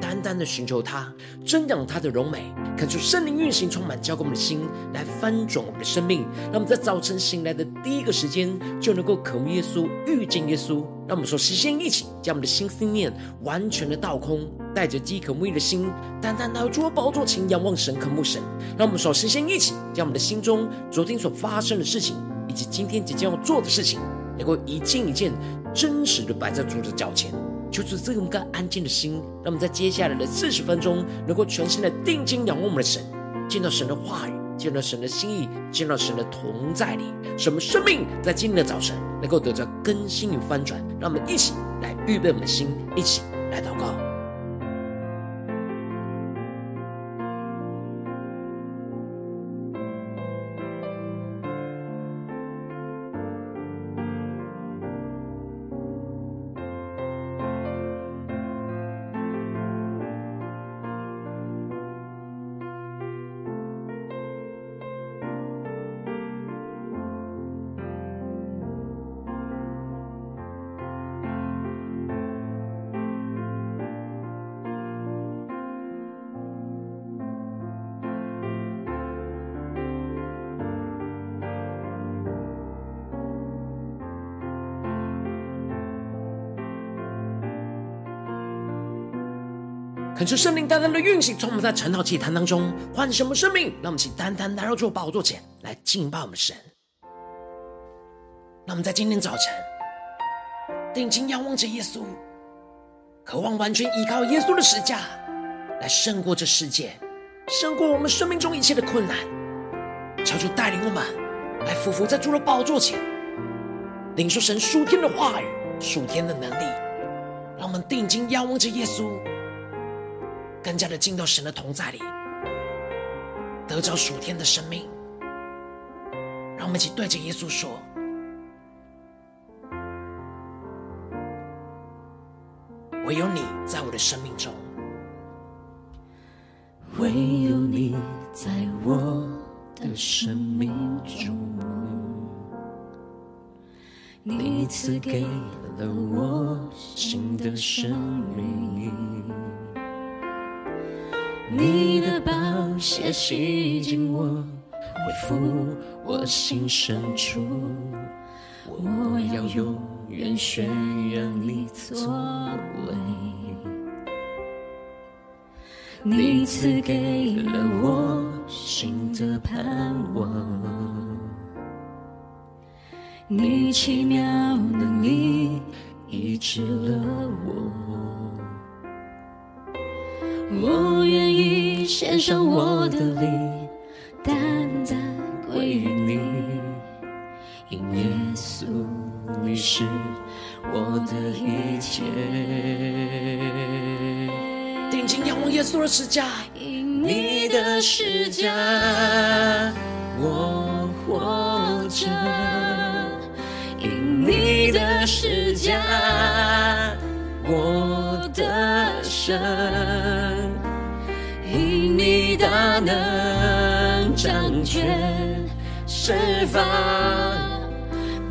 单单的寻求他，增长他的荣美，恳求圣灵运行，充满交给我们的心，来翻转我们的生命。让我们在早晨醒来的第一个时间，就能够渴慕耶稣，遇见耶稣。让我们说，实现一起，将我们的心思念完全的倒空，带着饥渴慕义的心，单单来到主的宝座前，仰望神，渴慕神。让我们说，实现一起，将我们的心中昨天所发生的事情，以及今天即将要做的事情，能够一件一件真实的摆在主的脚前。就是这种更安静的心，让我们在接下来的四十分钟，能够全心的定睛仰望我们的神，见到神的话语，见到神的心意，见到神的同在里，使我们生命在今天的早晨能够得到更新与翻转。让我们一起来预备我们的心，一起来祷告。恳求圣灵单单的运行，从我们在晨祷祭坛当中唤什么生命？让我们请单单来到主宝座前来敬拜我们神。让我们在今天早晨定睛仰望着耶稣，渴望完全依靠耶稣的十架来胜过这世界，胜过我们生命中一切的困难。求主带领我们来匍匐在主的宝座前，领受神属天的话语、属天的能力。让我们定睛仰望着耶稣。更加的进到神的同在里，得着属天的生命。让我们一起对着耶稣说：“唯有你在我的生命中，唯有你在我的生命中，你赐给了我新的生命。”你的宝血洗净我，恢复我心深处，我要永远宣扬你作为。你赐给了我新的盼望，你奇妙能力医治了我。我愿意献上我的灵，单单归于你，因耶稣你是我的一切。定睛仰望耶稣的十架，因你的十架，我活着；因你的十架，我的胜。大能掌权释放，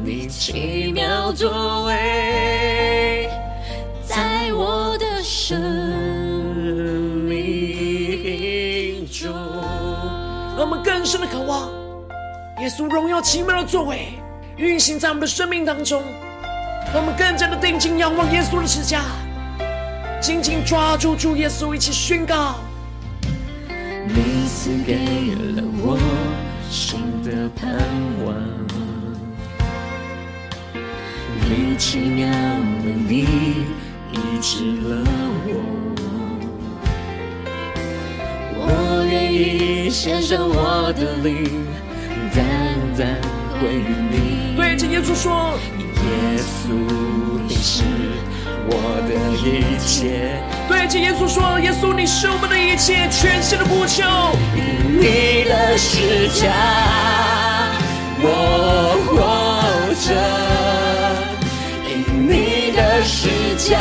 你奇妙作为，在我的生命中。让我们更深的渴望耶稣荣耀奇妙的作为运行在我们的生命当中，让我们更加的定睛仰望耶稣的十架，紧紧抓住主耶稣，一起宣告。你赐给了我新的盼望，你奇妙能力医治了我，我愿意献上我的灵，单单归于你。对着耶稣说，耶稣你是我的一切。对着耶稣说：“耶稣，你是我们的一切，全新的呼求。因你的施加，我活着；因你的施加，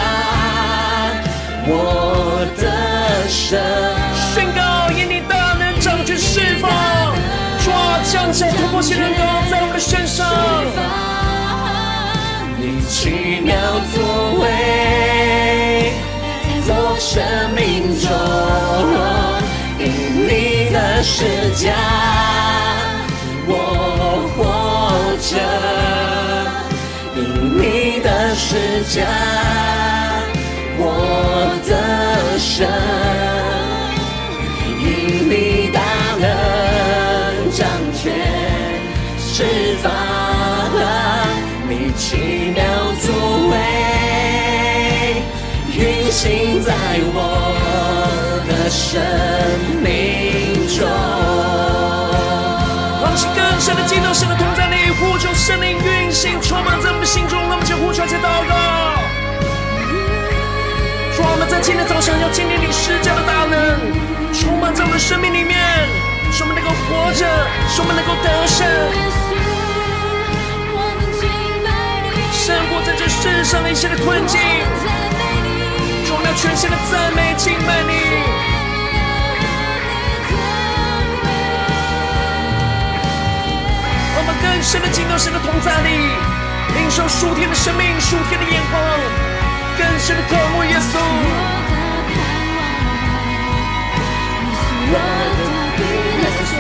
我得胜。宣告：因你大能掌权，释活性能够在我们的身上。你奇妙作为，生命中，因你的施加，我活着；因你的施加，我的神。生命中。让我们更深的进入神的同在里，呼求圣灵运行，充满在我们心中。让我们就呼求且祷告。主啊，我们在今天早上要经历你施加的大能，充满在我们的生命里面，使我们能够活着，使我们能够得胜。胜过在这世上的一切的困境，充满全新的赞美敬拜你。更深的进入神的同在里，领受属天的生命、属天的眼光，更深的渴慕耶稣。我的耶稣。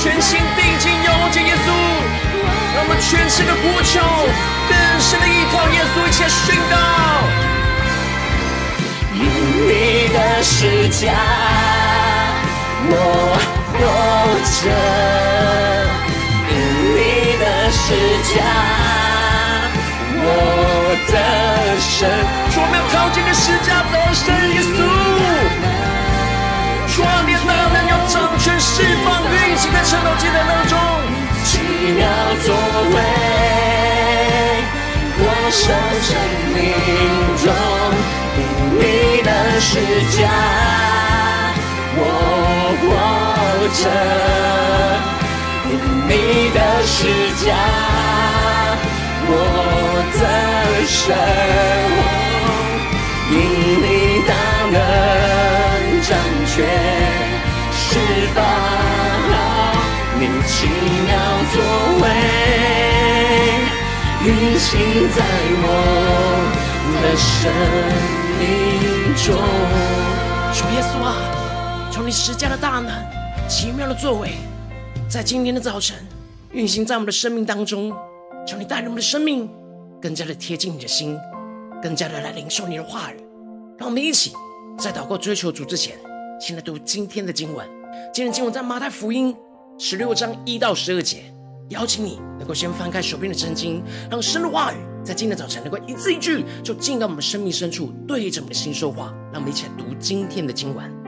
全心定睛仰望着耶稣，让我们全心的呼求，更深的依靠耶稣，一起宣告。因你的十架，我活着；因你的十架，我得胜。说没有靠近的十架得胜，耶稣。说你的大能要掌权释放，运行在晨祷祭坛当中，奇妙作为，我生命中，因你的十架，我活着，因你的十架，我得胜，因你大能掌权。释放你奇妙运行在我的生命中。主耶稣啊，求你施加的大能、奇妙的作为，在今天的早晨运行在我们的生命当中。求你带领我们的生命更加的贴近你的心，更加的来领受你的话语。让我们一起在祷告追求主之前，先来读今天的经文。今天经文在马太福音十六章一到十二节，邀请你能够先翻开手边的圣经，让神的话语在今天早晨能够一字一句就进到我们生命深处，对着我们的心说话。让我们一起来读今天的经文。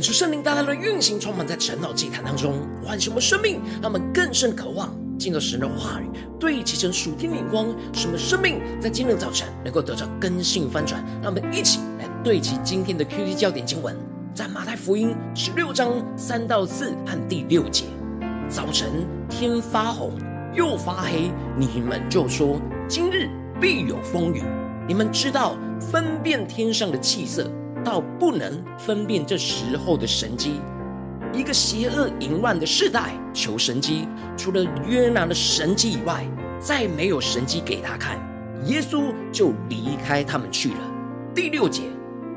恳求圣灵大大的运行，充满在晨祷祭坛当中，唤醒我们生命，让我们更深渴望进入神的话语，对齐成属天的眼光，使我们生命在今日早晨能够得到更新翻转。让我们一起来对齐今天的 QD 焦点经文，在马太福音十六章三到四和第六节：早晨天发红又发黑，你们就说今日必有风雨。你们知道分辨天上的气色。到不能分辨这时候的神迹，一个邪恶淫乱的世代求神迹，除了约拿的神迹以外，再没有神迹给他看。耶稣就离开他们去了。第六节，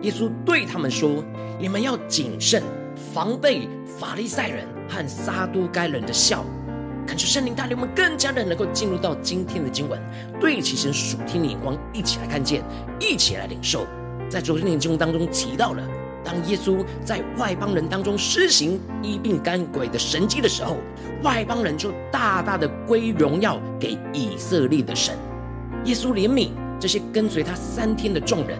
耶稣对他们说：“你们要谨慎，防备法利赛人和撒都该人的笑。”恳求圣灵带领我们更加的能够进入到今天的经文，对齐神属天的眼光，一起来看见，一起来领受。在昨天的经文当中提到了，当耶稣在外邦人当中施行医病赶鬼的神迹的时候，外邦人就大大的归荣耀给以色列的神。耶稣怜悯这些跟随他三天的众人，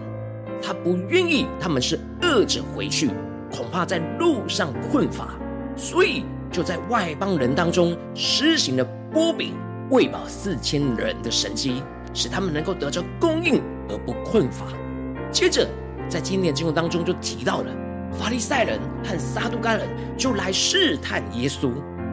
他不愿意他们是饿着回去，恐怕在路上困乏，所以就在外邦人当中施行了波饼喂饱四千人的神迹，使他们能够得着供应而不困乏。接着，在今天的经文当中就提到了法利赛人和撒都该人就来试探耶稣，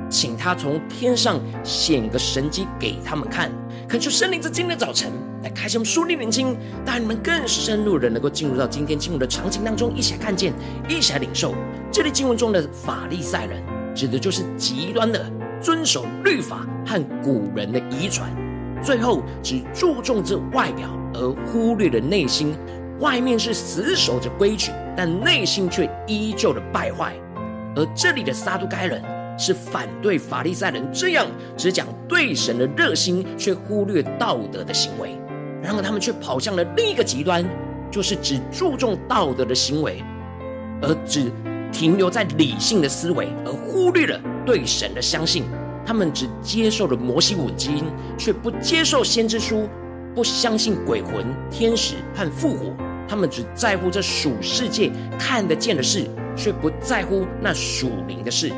请他从天上显个神迹给他们看。恳求圣灵在今天的早晨来开启我们属灵的眼睛，带你们更深入的能够进入到今天经文的场景当中，一起来看见，一起来领受。这里经文中的法利赛人，指的就是极端的遵守律法和古人的遗传，最后只注重这外表而忽略了内心。外面是死守着规矩，但内心却依旧的败坏。而这里的撒都该人是反对法利赛人这样只讲对神的热心，却忽略道德的行为。然而他们却跑向了另一个极端，就是只注重道德的行为，而只停留在理性的思维，而忽略了对神的相信。他们只接受了摩西五经，却不接受先知书，不相信鬼魂、天使和复活。他们只在乎这属世界看得见的事，却不在乎那属灵的事。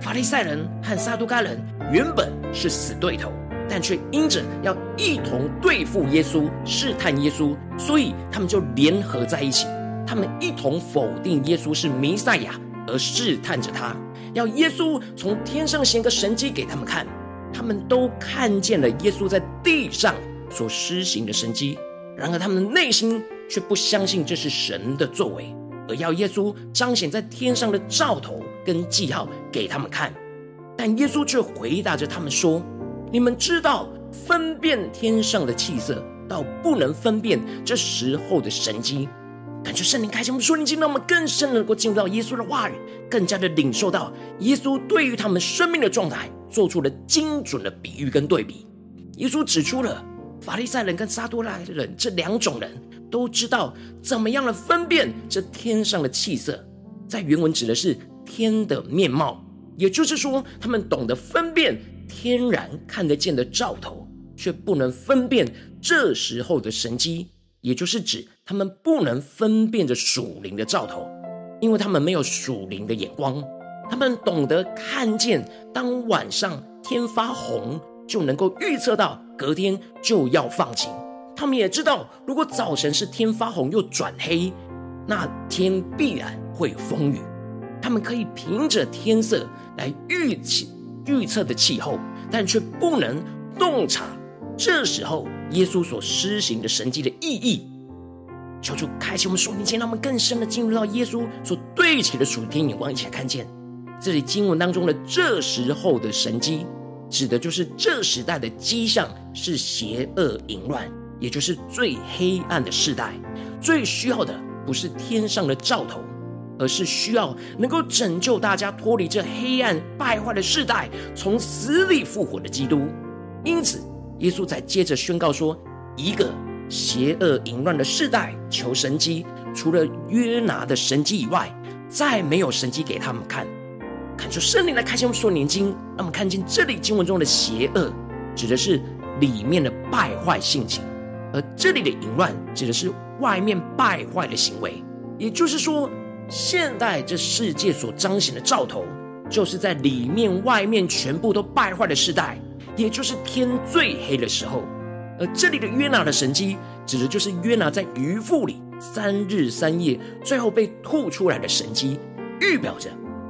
法利赛人和撒都该人原本是死对头，但却因着要一同对付耶稣、试探耶稣，所以他们就联合在一起。他们一同否定耶稣是弥赛亚，而试探着他，要耶稣从天上显个神迹给他们看。他们都看见了耶稣在地上所施行的神迹，然而他们的内心。却不相信这是神的作为，而要耶稣彰显在天上的兆头跟记号给他们看。但耶稣却回答着他们说：“你们知道分辨天上的气色，倒不能分辨这时候的神迹。”感觉圣灵开启我们属灵经，让我们更深能够进入到耶稣的话语，更加的领受到耶稣对于他们生命的状态做出了精准的比喻跟对比。耶稣指出了法利赛人跟撒都该人这两种人。都知道怎么样来分辨这天上的气色，在原文指的是天的面貌，也就是说，他们懂得分辨天然看得见的兆头，却不能分辨这时候的神机，也就是指他们不能分辨着属灵的兆头，因为他们没有属灵的眼光，他们懂得看见当晚上天发红，就能够预测到隔天就要放晴。他们也知道，如果早晨是天发红又转黑，那天必然会有风雨。他们可以凭着天色来预期预测的气候，但却不能洞察这时候耶稣所施行的神迹的意义。求主开启我们属灵眼，让我们更深的进入到耶稣所对齐的属天眼光，一起来看见这里经文当中的这时候的神迹，指的就是这时代的迹象是邪恶淫乱。也就是最黑暗的世代，最需要的不是天上的兆头，而是需要能够拯救大家脱离这黑暗败坏的世代，从死里复活的基督。因此，耶稣才接着宣告说：一个邪恶淫乱的世代求神迹，除了约拿的神迹以外，再没有神迹给他们看。看出圣灵来开启我们属灵眼睛，让我们看见这里经文中的邪恶，指的是里面的败坏性情。而这里的淫乱指的是外面败坏的行为，也就是说，现代这世界所彰显的兆头，就是在里面外面全部都败坏的时代，也就是天最黑的时候。而这里的约拿的神迹，指的就是约拿在鱼腹里三日三夜，最后被吐出来的神迹，预表着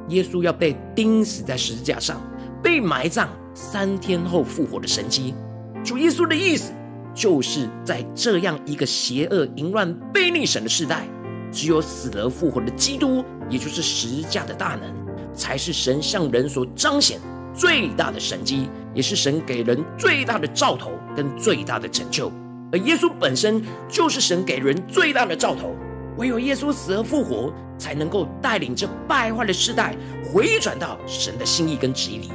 耶稣要被钉死在十字架上，被埋葬三天后复活的神迹。主耶稣的意思，就是在这样一个邪恶、淫乱、悖逆神的时代。只有死而复活的基督，也就是十字架的大能，才是神向人所彰显最大的神迹，也是神给人最大的兆头跟最大的拯救。而耶稣本身就是神给人最大的兆头，唯有耶稣死而复活，才能够带领这败坏的世代回转到神的心意跟旨意里。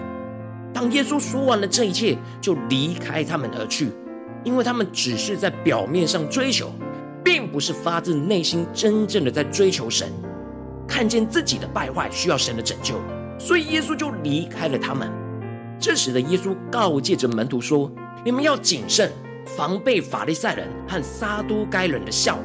当耶稣说完了这一切，就离开他们而去，因为他们只是在表面上追求。并不是发自内心真正的在追求神，看见自己的败坏需要神的拯救，所以耶稣就离开了他们。这时的耶稣告诫着门徒说：“你们要谨慎，防备法利赛人和撒都该人的笑。”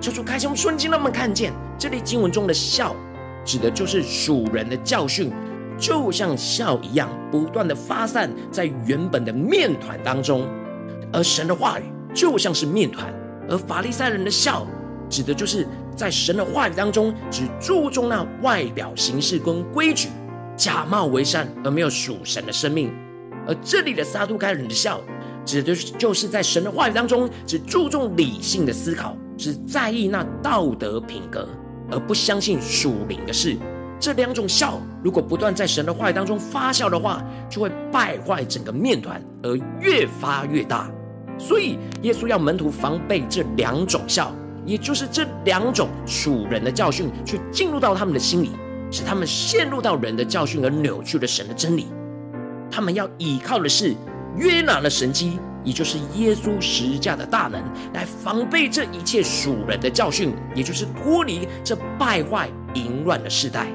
求主开启瞬间，让我们看见这里经文中的笑，指的就是属人的教训，就像笑一样，不断的发散在原本的面团当中，而神的话语就像是面团。而法利赛人的笑，指的就是在神的话语当中，只注重那外表形式跟规矩，假冒为善，而没有属神的生命；而这里的撒都该人的笑，指的就是在神的话语当中，只注重理性的思考，只在意那道德品格，而不相信属灵的事。这两种笑，如果不断在神的话语当中发酵的话，就会败坏整个面团，而越发越大。所以，耶稣要门徒防备这两种酵，也就是这两种属人的教训，去进入到他们的心里，使他们陷入到人的教训而扭曲了神的真理。他们要依靠的是约拿的神迹，也就是耶稣十架的大能，来防备这一切属人的教训，也就是脱离这败坏淫乱的世代。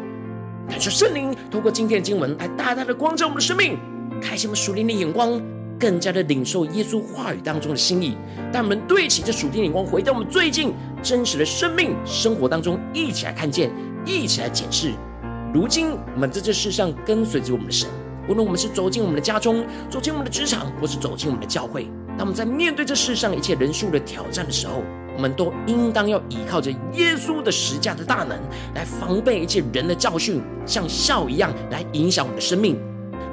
感谢圣灵透过今天的经文来大大的光照我们的生命，开启我们属灵的眼光。更加的领受耶稣话语当中的心意，当我们对齐这属天眼光，回到我们最近真实的生命生活当中，一起来看见，一起来检视。如今我们在这世上跟随着我们的神，无论我们是走进我们的家中，走进我们的职场，或是走进我们的教会，当我们在面对这世上一切人数的挑战的时候，我们都应当要依靠着耶稣的十架的大能，来防备一切人的教训，像笑一样来影响我们的生命。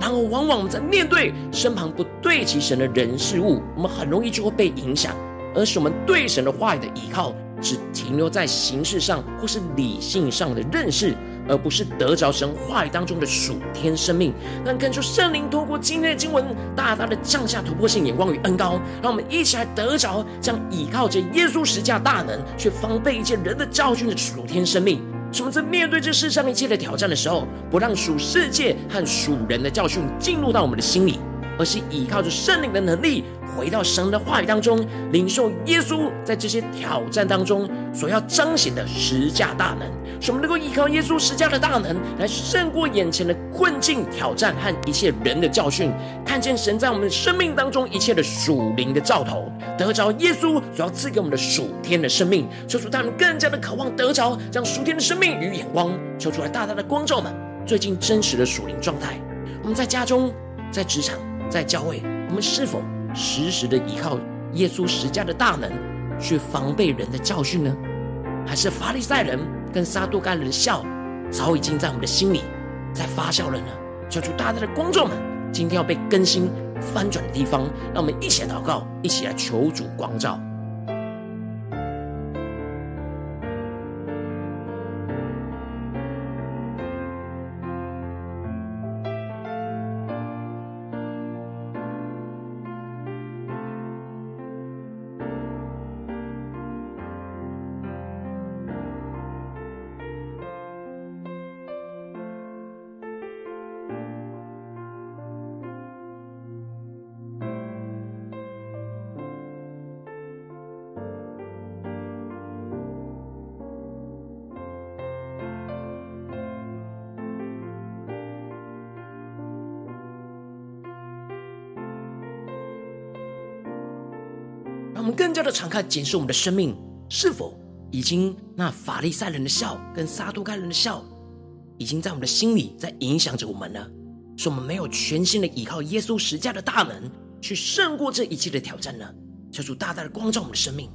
然而，往往我们在面对身旁不对齐神的人事物，我们很容易就会被影响，而是我们对神的话语的依靠，只停留在形式上或是理性上的认识，而不是得着神话语当中的属天生命。但更求圣灵透过今天的经文，大大的降下突破性眼光与恩膏，让我们一起来得着这样依靠着耶稣十架大能，去防备一切人的教训的属天生命。我们在面对这世上一切的挑战的时候，不让属世界和属人的教训进入到我们的心里，而是依靠着圣灵的能力，回到神的话语当中，领受耶稣在这些挑战当中所要彰显的十架大能，使我们能够依靠耶稣十架的大能，来胜过眼前的困境、挑战和一切人的教训，看见神在我们生命当中一切的属灵的兆头。得着耶稣所要赐给我们的属天的生命，求主他们更加的渴望得着这样属天的生命与眼光，求出来大大的光照们最近真实的属灵状态。我们在家中、在职场、在教会，我们是否时时的依靠耶稣十架的大能去防备人的教训呢？还是法利赛人跟撒都该人的笑早已经在我们的心里在发酵了呢？求主大大的光照们今天要被更新。翻转的地方，让我们一起祷告，一起来求主光照。我们更加的敞开检视我们的生命，是否已经那法利赛人的笑跟撒都该人的笑，已经在我们的心里在影响着我们呢？是我们没有全心的依靠耶稣十架的大门，去胜过这一切的挑战呢？求主大大的光照我们的生命。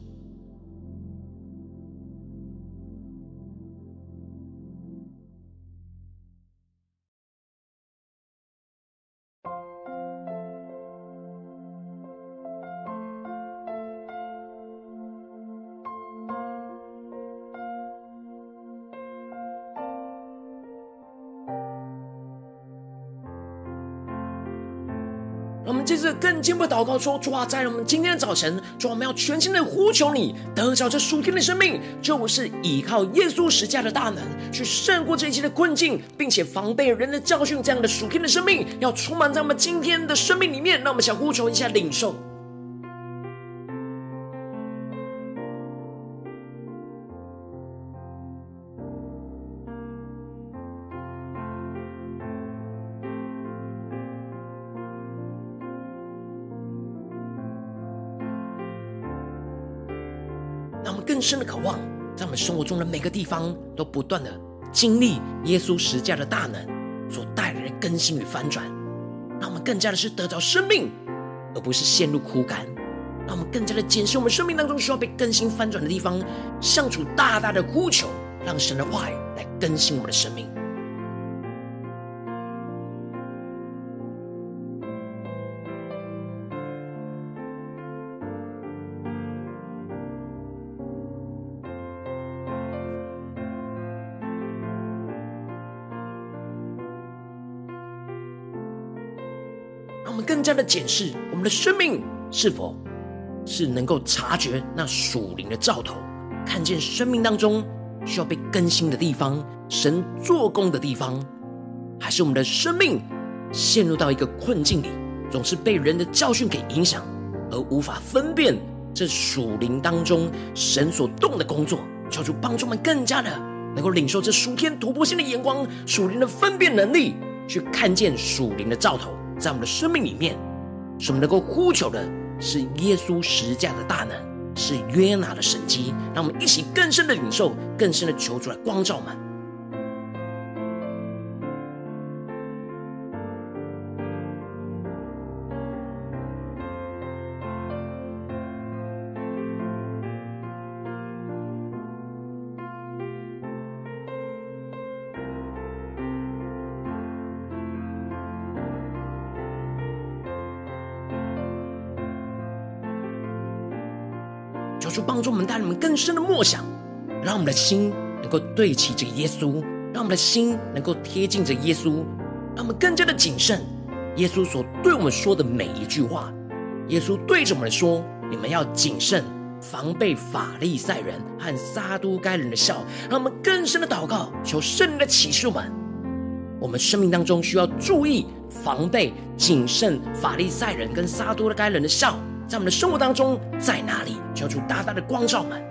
接着更进一步祷告说：主啊，在我们今天的早晨，主，我们要全心的呼求你，得着这属天的生命，就是依靠耶稣十架的大能，去胜过这一切的困境，并且防备人的教训。这样的属天的生命，要充满在我们今天的生命里面。让我们想呼求一下，领受。更深的渴望，在我们生活中的每个地方，都不断的经历耶稣十架的大能所带来的更新与翻转，让我们更加的是得到生命，而不是陷入苦干。让我们更加的检视我们生命当中需要被更新翻转的地方，向主大大的呼求，让神的话语来更新我们的生命。检视我们的生命是否是能够察觉那属灵的兆头，看见生命当中需要被更新的地方，神做工的地方，还是我们的生命陷入到一个困境里，总是被人的教训给影响，而无法分辨这属灵当中神所动的工作，求主帮助我们更加的能够领受这属天突破性的眼光，属灵的分辨能力，去看见属灵的兆头。在我们的生命里面，使我们能够呼求的是耶稣十架的大能，是约拿的神机，让我们一起更深的领受，更深的求出来光照们。更深的默想，让我们的心能够对齐这耶稣，让我们的心能够贴近着耶稣，让我们更加的谨慎。耶稣所对我们说的每一句话，耶稣对着我们说：“你们要谨慎，防备法利赛人和撒都该人的笑。”让我们更深的祷告，求圣灵的启示我们，我们生命当中需要注意防备、谨慎法利赛人跟撒都该人的笑。在我们的生活当中，在哪里，求主大大的光照们。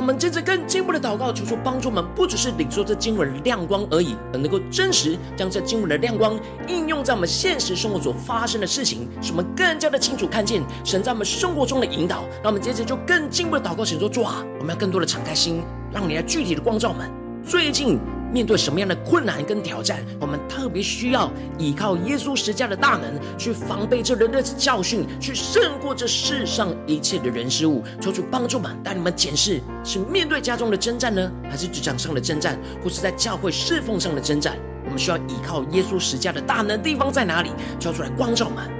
我们接着更进一步的祷告，求主帮助我们，不只是领受这经文的亮光而已，而能够真实将这经文的亮光应用在我们现实生活所发生的事情，使我们更加的清楚看见神在我们生活中的引导。那我们接着就更进一步的祷告，神说：主啊，我们要更多的敞开心，让你来具体的光照我们。最近。面对什么样的困难跟挑战，我们特别需要依靠耶稣十架的大能，去防备这人的教训，去胜过这世上一切的人事物。求主帮助们，带你们检视：是面对家中的征战呢，还是职场上的征战，或是在教会侍奉上的征战？我们需要依靠耶稣十架的大能地方在哪里？求出来光照们。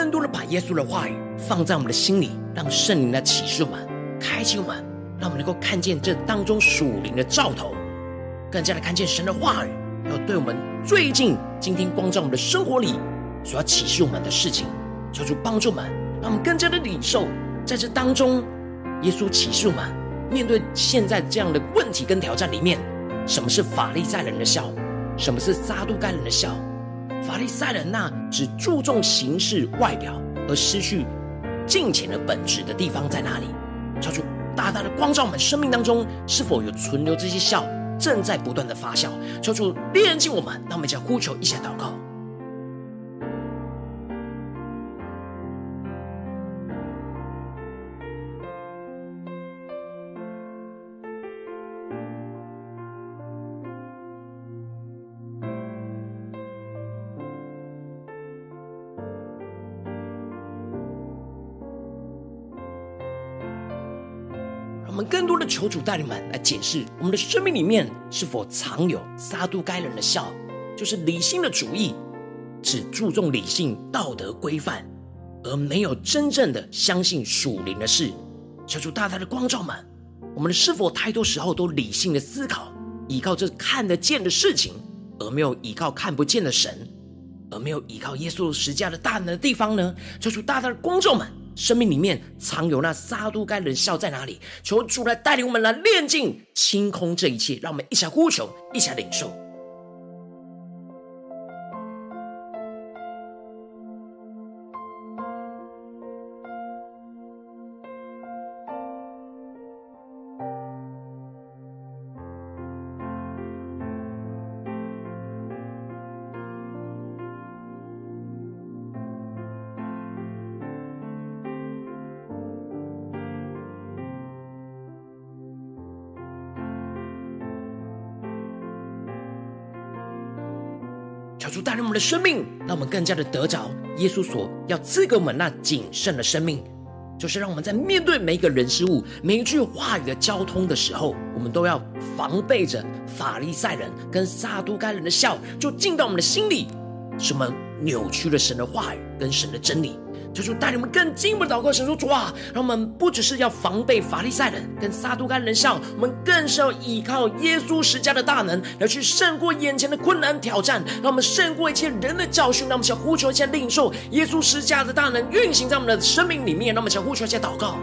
更多的把耶稣的话语放在我们的心里，让圣灵来启示我们、开启我们，让我们能够看见这当中属灵的兆头，更加的看见神的话语要对我们最近今天光照我们的生活里所要启示我们的事情，求主帮助们，让我们更加的领受在这当中，耶稣启示我们面对现在这样的问题跟挑战里面，什么是法利赛人的笑，什么是撒都该人的笑。法利赛人那只注重形式外表而失去金钱的本质的地方在哪里？求主大大的光照我们生命当中，是否有存留这些笑正在不断的发酵？求主炼净我们，让我们一起呼求，一起祷告。更多的求主带领们来检视我们的生命里面是否藏有撒都该人的笑，就是理性的主义，只注重理性道德规范，而没有真正的相信属灵的事。求主大大的光照们，我们是否太多时候都理性的思考，依靠这看得见的事情，而没有依靠看不见的神，而没有依靠耶稣十架的大能的地方呢？求主大大的光照们。生命里面藏有那撒都该人笑在哪里？求主来带领我们来炼净、清空这一切，让我们一起来呼求，一起来领受。生命，让我们更加的得着耶稣所要赐给我们那仅剩的生命，就是让我们在面对每一个人事物、每一句话语的交通的时候，我们都要防备着法利赛人跟撒都该人的笑，就进到我们的心里，什么扭曲了神的话语跟神的真理。求主带领我们更进一步的祷告，神说主啊，让我们不只是要防备法利赛人跟撒都该人像，我们更是要依靠耶稣十家的大能，来去胜过眼前的困难挑战，让我们胜过一切人的教训，让我们想呼求一下领受耶稣十家的大能运行在我们的生命里面，让我们想呼求一下祷告。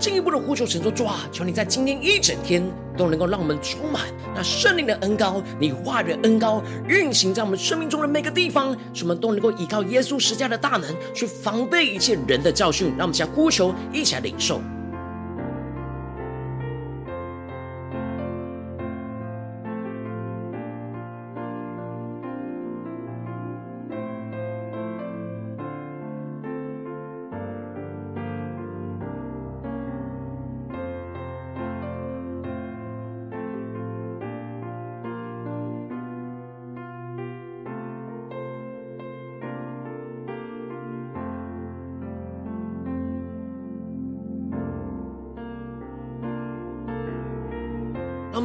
进一步的呼求神说：主啊，求你在今天一整天都能够让我们充满那圣灵的恩膏，你话语的恩膏运行在我们生命中的每个地方，什么都能够依靠耶稣施加的大能去防备一切人的教训。让我们一起来呼求，一起来领受。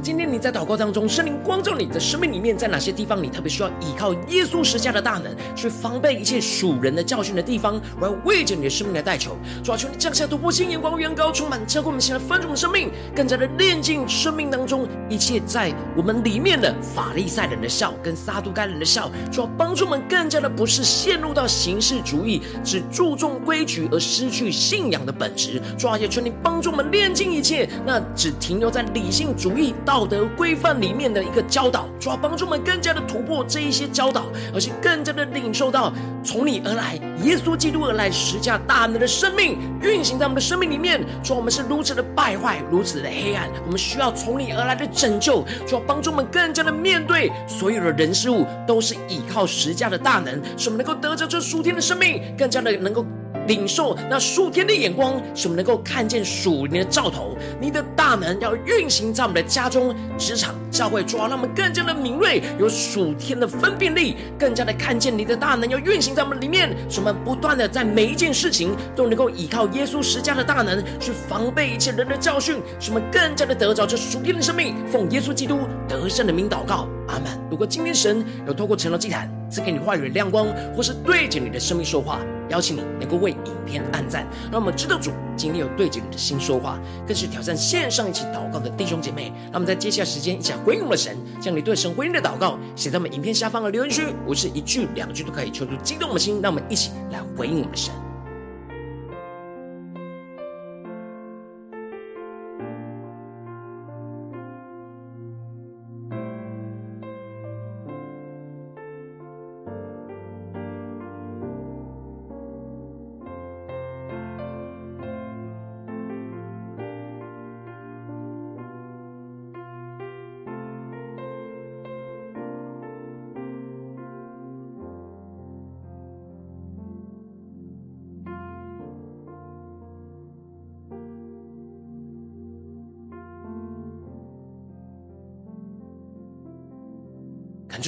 今天你在祷告当中，圣灵光照你的生命里面，在哪些地方你特别需要依靠耶稣十架的大能，去防备一切属人的教训的地方，我要为着你的生命来代求。主啊，求你降下突破性眼光，远高充满，教会我们现在分盛的生命，更加的炼净生命当中一切在我们里面的法利赛人的笑跟撒都该人的笑，主要帮助我们更加的不是陷入到形式主义，只注重规矩而失去信仰的本质。主啊，也求你帮助我们炼净一切，那只停留在理性主义。道德规范里面的一个教导，主要帮助我们更加的突破这一些教导，而且更加的领受到从你而来、耶稣基督而来十架大能的生命运行在我们的生命里面。主，我们是如此的败坏，如此的黑暗，我们需要从你而来的拯救。主要帮助我们更加的面对所有的人事物，都是依靠十架的大能，使我们能够得着这属天的生命，更加的能够。领受那属天的眼光，使我们能够看见属灵的兆头。你的大能要运行在我们的家中、职场、教会，主要让我们更加的敏锐，有属天的分辨力，更加的看见你的大能要运行在我们里面。使我们不断的在每一件事情都能够依靠耶稣十架的大能去防备一切人的教训，使我们更加的得着这属天的生命。奉耶稣基督得胜的名祷告，阿门。如果今天神有透过晨祷祭坛赐给你话语的亮光，或是对着你的生命说话，邀请你能够为影片按赞，让我们知道主今天有对着你的心说话，更是挑战线上一起祷告的弟兄姐妹。让我们在接下来时间一起来回应我们的神，将你对神回应的祷告写在我们影片下方的留言区，我是一句两句都可以，求主激动我们的心，让我们一起来回应我们的神。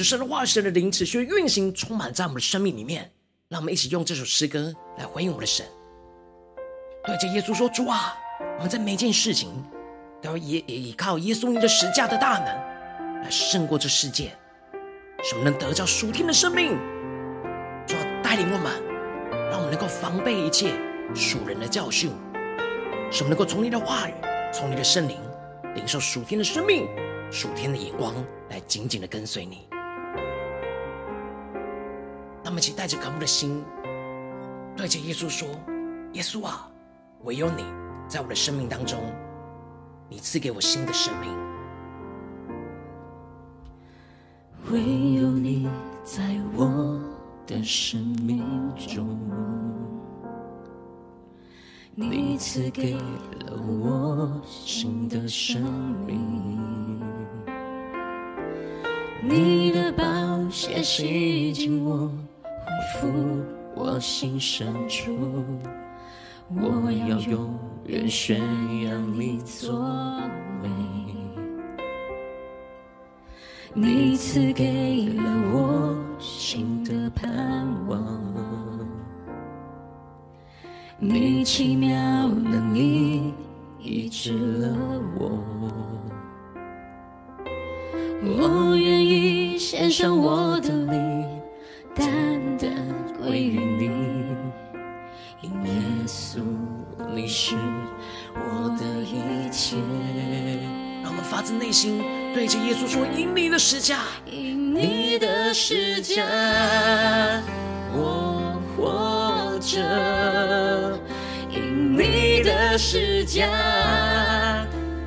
神的话，神的灵持续运行，充满在我们的生命里面。让我们一起用这首诗歌来回应我们的神，对着耶稣说：“主啊，我们在每件事情都要依依靠耶稣你的十架的大能，来胜过这世界，使我们能得到属天的生命。主啊，带领我们，让我们能够防备一切属人的教训，使我们能够从你的话语，从你的圣灵领受属天的生命、属天的眼光，来紧紧的跟随你。”那么，请带着渴慕的心，对着耶稣说：“耶稣啊，唯有你在我的生命当中，你赐给我新的生命。唯有你在我的生命中，你赐给了我新的生命。你的宝血洗净我。”恢复我心深处，我要永远宣扬你作为。你赐给了我新的盼望，你奇妙能力医治了我，我愿意献上我的灵。单单归于你，因耶稣你是我的一切。让我们发自内心对着耶稣说：因你的施加，因你的施加，我活着；因你的施加，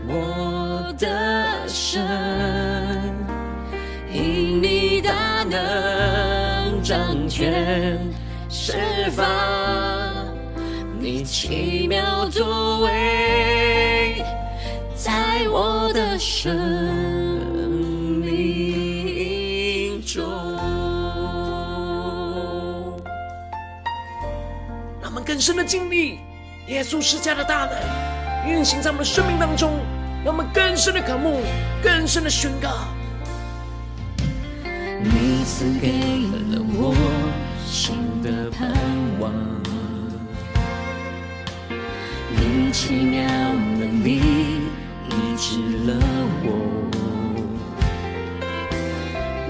我的神；因你大能。掌权释放你奇妙作为，在我的生命中。让我们更深的经历耶稣施加的大能运行在我们的生命当中，让我们更深的渴慕，更深的宣告。你赐给了我心的盼望。你奇妙能力医治了我，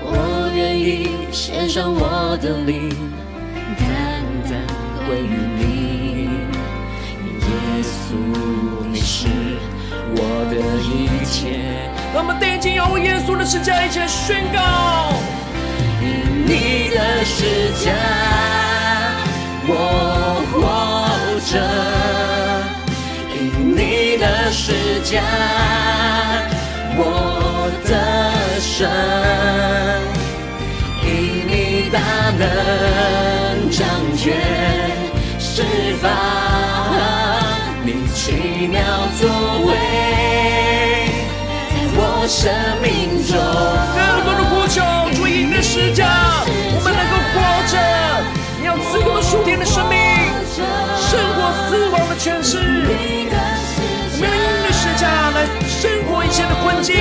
我愿意献上我的灵，单单归于你。耶稣，你是我的一切。让我们定睛仰望耶稣的十字架，一起宣告。因你。的十架，我活着；因你的十架，我的神因你。大能掌权释放，你奇妙作为，在我生命中。更多的呼求，主以你的施加，活着。你要赐给我们属天的生命，胜过死亡的权势。我们要以你的十架来胜过一切的困境。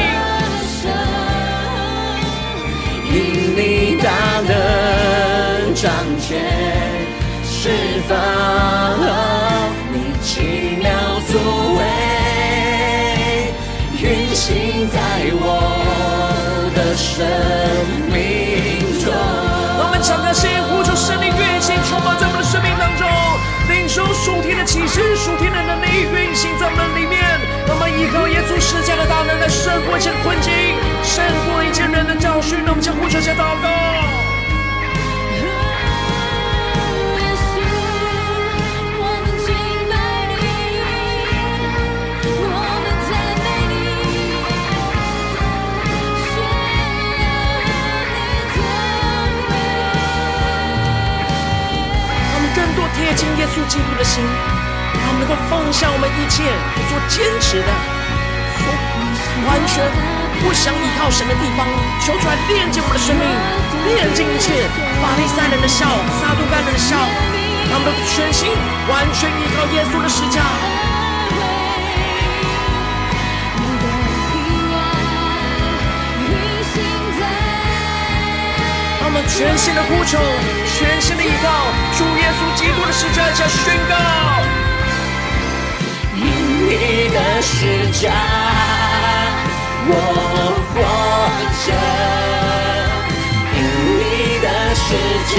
因你大能掌权释放，你奇妙作为运行在我的生命中。让我们敞开心，呼求神灵运行，充满在我们的生命当中，领受属天的启示，属天的能力运行在我们里面。我们依靠耶稣施加的大能，来胜过一切困境。胜过一切人的教训，那我们将呼求下祷告。心，让我们能够放下我们一切所坚持的，完全。不想依靠神的地方，求出来炼净我们的生命，炼净一切法利赛人的笑，撒都该人的笑，让我们全心完全依靠耶稣的施教。全新的呼求，全新的依靠主耶稣基督的十架，宣告：因你的十架。我活着，因你的十架，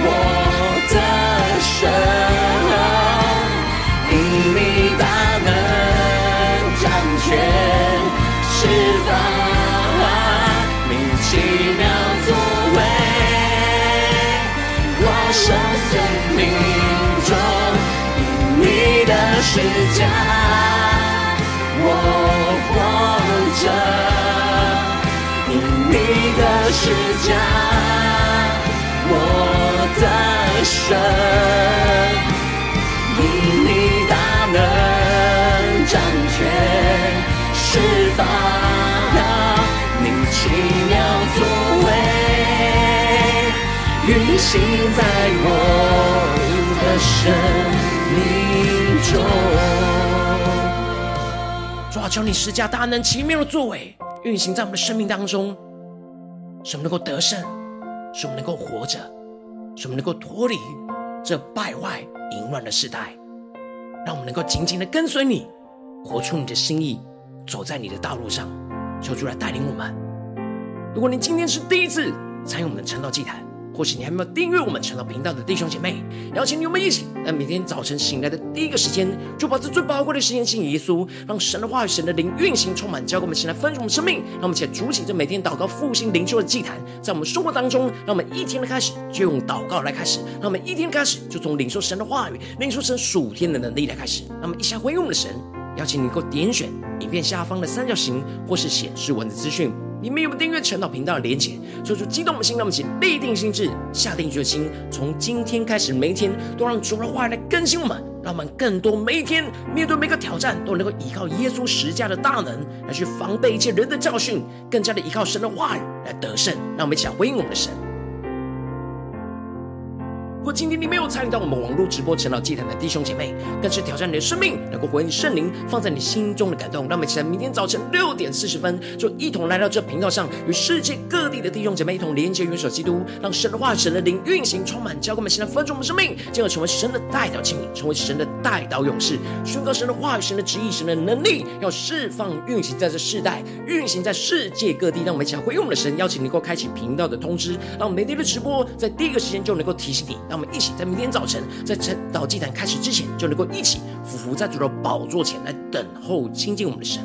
我得胜，因你大能掌权释放，我活着，因你的施加，我得胜，因你大能掌权释放，你奇妙作为运行在我的生命中。求你十架大能奇妙的作为运行在我们的生命当中，使我们能够得胜，使我们能够活着，使我们能够脱离这败坏淫乱的时代，让我们能够紧紧的跟随你，活出你的心意，走在你的道路上。求主来带领我们。如果你今天是第一次参与我们的晨祷祭坛，或许你还没有订阅我们晨祷频道的弟兄姐妹，邀请你们一起，在每天早晨醒来的第一个时间，就把这最宝贵的时间献给耶稣，让神的话语、神的灵运行充满，交给我们，前来分盛我们生命。让我们一起来筑起这每天祷告、复兴、灵修的祭坛，在我们生活当中，让我们一天的开始就用祷告来开始，让我们一天开始就从领受神的话语、领受神属天的能力来开始。让我们一下回应我们的神，邀请你能够点选影片下方的三角形，或是显示文字资讯。你们有没有订阅陈祷频道的连结？说出激动的心，让我们一起立定心智，下定决心，从今天开始，每一天都让主的话来更新我们，让我们更多每一天面对每个挑战，都能够依靠耶稣十架的大能来去防备一切人的教训，更加的依靠神的话语来得胜。让我们一起来回应我们的神。如果今天你没有参与到我们网络直播成老祭坛的弟兄姐妹，更是挑战你的生命，能够回应圣灵放在你心中的感动。让我们一起在明天早晨六点四十分，就一同来到这频道上，与世界各地的弟兄姐妹一同连接、元首基督，让神的话、神的灵运行、充满，教灌我们，现在分盛我们生命，进而成为神的代祷器皿，成为神的代祷勇士，宣告神的话语、神的旨意、神的能力，要释放、运行在这世代，运行在世界各地。让我们一起来回应我们的神，邀请你能够开启频道的通知，让我们每天的直播在第一个时间就能够提醒你。让我们一起在明天早晨，在晨祷祭坛开始之前，就能够一起俯伏在主的宝座前来等候亲近我们的神。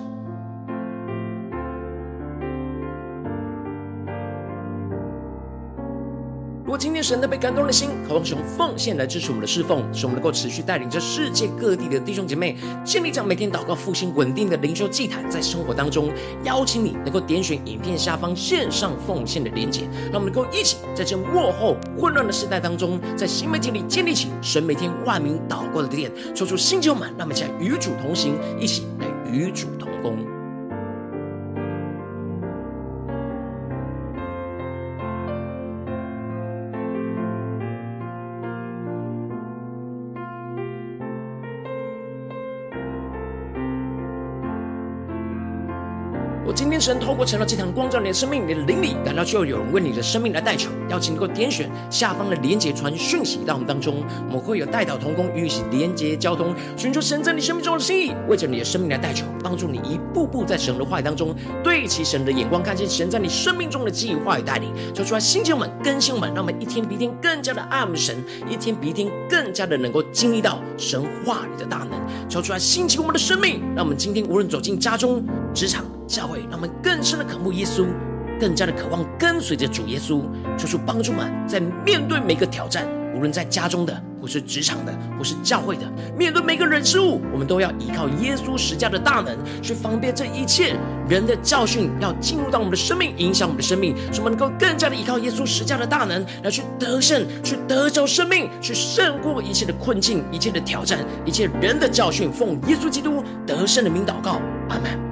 如果今天神的被感动的心，渴望使用奉献来支持我们的侍奉，使我们能够持续带领着世界各地的弟兄姐妹建立这样每天祷告复兴稳定的灵修祭坛，在生活当中，邀请你能够点选影片下方线上奉献的连结，让我们能够一起在这幕后混乱的时代当中，在新媒体里建立起神每天万名祷告的殿，抽出新旧满，让我们一起来与主同行，一起来与主同工。今天神透过成了这堂光照你的生命，你的灵里感到就有人为你的生命来代求，邀请你能够点选下方的连结传讯息到我们当中，我们会有代祷同工与一起连结交通，寻求神在你生命中的心意，为着你的生命来代求，帮助你一步步在神的话语当中对齐神的眼光，看见神在你生命中的计划与带领，说出来星球们更新我们，让我们一天比一天更加的爱慕神，一天比一天更加的能够经历到神话语的大能，说出来兴起我们的生命，让我们今天无论走进家中、职场。教会让我们更深的渴慕耶稣，更加的渴望跟随着主耶稣，求主帮助们在面对每个挑战，无论在家中的，或是职场的，或是教会的，面对每个人事物，我们都要依靠耶稣十架的大能，去方便这一切人的教训，要进入到我们的生命，影响我们的生命，使我们能够更加的依靠耶稣十架的大能，来去得胜，去得着生命，去胜过一切的困境，一切的挑战，一切人的教训，奉耶稣基督得胜的名祷告，阿门。